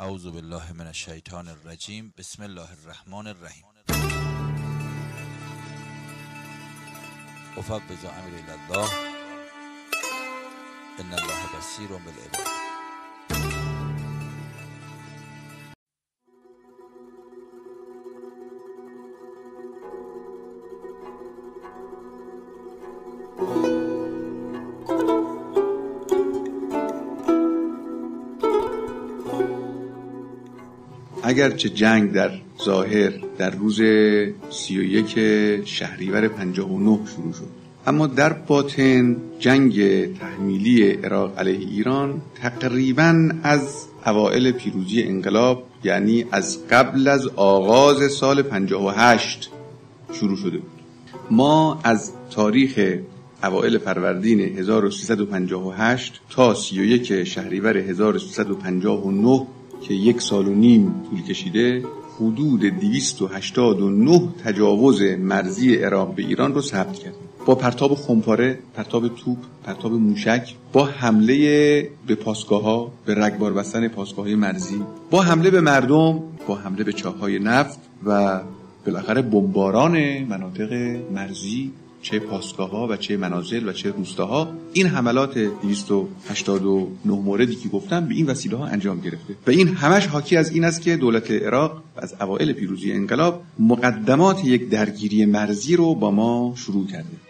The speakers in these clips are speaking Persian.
اعوذ بالله من الشیطان الرجیم. بسم الله الرحمن الرحیم. افوض امری الله. ان الله بصیر بالعباد. اگرچه جنگ در ظاهر در روز سی و یک شهریور 59 شروع شد. اما در باطن جنگ تحمیلی عراق علیه ایران تقریبا از اوائل پیروزی انقلاب یعنی از قبل از آغاز سال 58 شروع شده بود. ما از تاریخ اوائل فروردین 1358 تا 31 شهریور 1359 که یک سال و نیم طول کشیده حدود 289 تجاوز مرزی عراق به ایران رو ثبت کرد. با پرتاب خمپاره، پرتاب توپ، پرتاب موشک با حمله به پاسگاه ها به رگبار بستن پاسگاه های مرزی با حمله به مردم با حمله به چاهای نفت و بالاخره بمباران مناطق مرزی چه پاسگاه ها و چه منازل و چه روستاها. این حملات 289 موردی که گفتم به این وسیله ها انجام گرفته. و این همش حاکی از این است که دولت عراق از اوایل پیروزی انقلاب مقدمات یک درگیری مرزی رو با ما شروع کرده.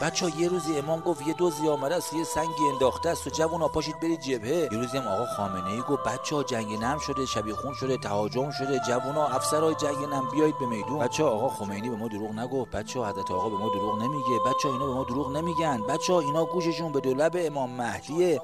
بچه یه روزی امام گفت یه دوزی آمده است یه سنگی انداخته است. و جوون پاشید برید جبهه. یه روزی هم آقا خامنه ای گفت بچه ها جنگ نم شده شبیه خون شده تهاجم شده. جوون ها افسرهای جنگ نم بیایید به میدون. بچه آقا خمینی به ما دروغ نگفت. بچه ها حضرت آقا به ما دروغ نمیگه. بچه ها اینا به ما دروغ نمیگن. بچه ها اینا گوششون به دولب امام مهدیه.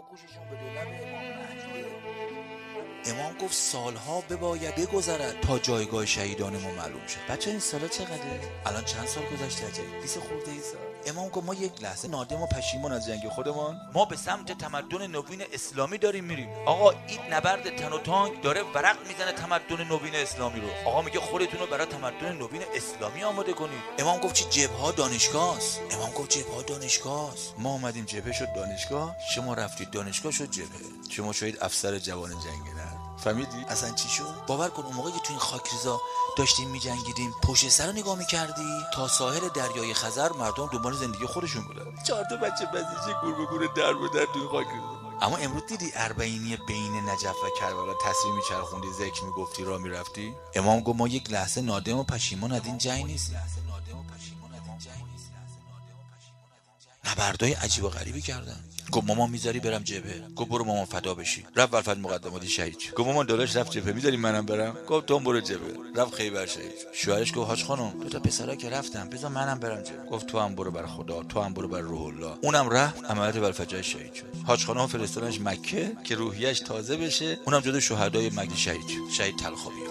امام گفت سالها بباید بگذرد تا جایگاه شهیدان ما معلوم شد بچه این سالا چقدره؟ الان چند سال گذشته عجب. 20 خورده ای سال. امام گفت ما یک لحظه نادم و پشیمون از جنگ خودمان. ما به سمت تمدن نوین اسلامی داریم میریم. آقا این نبرد تن و تانک داره ورق می‌زنه تمدن نوین اسلامی رو. آقا میگه خودتون رو برای تمدن نوین اسلامی آماده کنید. امام گفت چی جبه ها دانشگاه است؟ امام گفت جبه ها دانشگاه است. ما اومدیم جبهه شد دانشگاه. شما رفتید دانشگاه شد جبهه. شما شاید افسر جوان جنگ نه فهمیدی؟ اصلا چی شد؟ باور کن اون موقعی که تو این خاکریزا داشتیم میجنگیدیم پشت سر رو نگاه می‌کردی تا ساحل دریای خزر مردم دنبال زندگی خودشون بودن. چهار تا بچه بزیجه گور به گور در به در تو خاکریزا. اما امروز دیدی اربعینی بین نجف و کربلا تصویر میچرخوندی ذکر می‌گفتی را می‌رفتی؟ امام گفت ما یک لحظه نادم و پشیمان از این جنگ نیست نبردای عجیب و غریبی کردن. گفت مامان می‌ذاری برم جبهه. گفت برو مامان فدا بشی. رفت ولفت مقدماتی شهید گفت مامان داداش رفت جبهه. می‌ذاری منم برم؟ گفت تو برو جبهه. رفت خیبر شهید شوهرش گفت حاج خانم دو تا پسرا که رفتم بذار منم برم جبهه. گفت تو هم برو بر خدا. تو هم برو بر روح الله. اونم رفت. عملیات ولفجر شهید شد. حاج خانم فرستادنش مکه که روحیش تازه بشه. اونم جدا شهدای مکه شهید شهید تلخابی.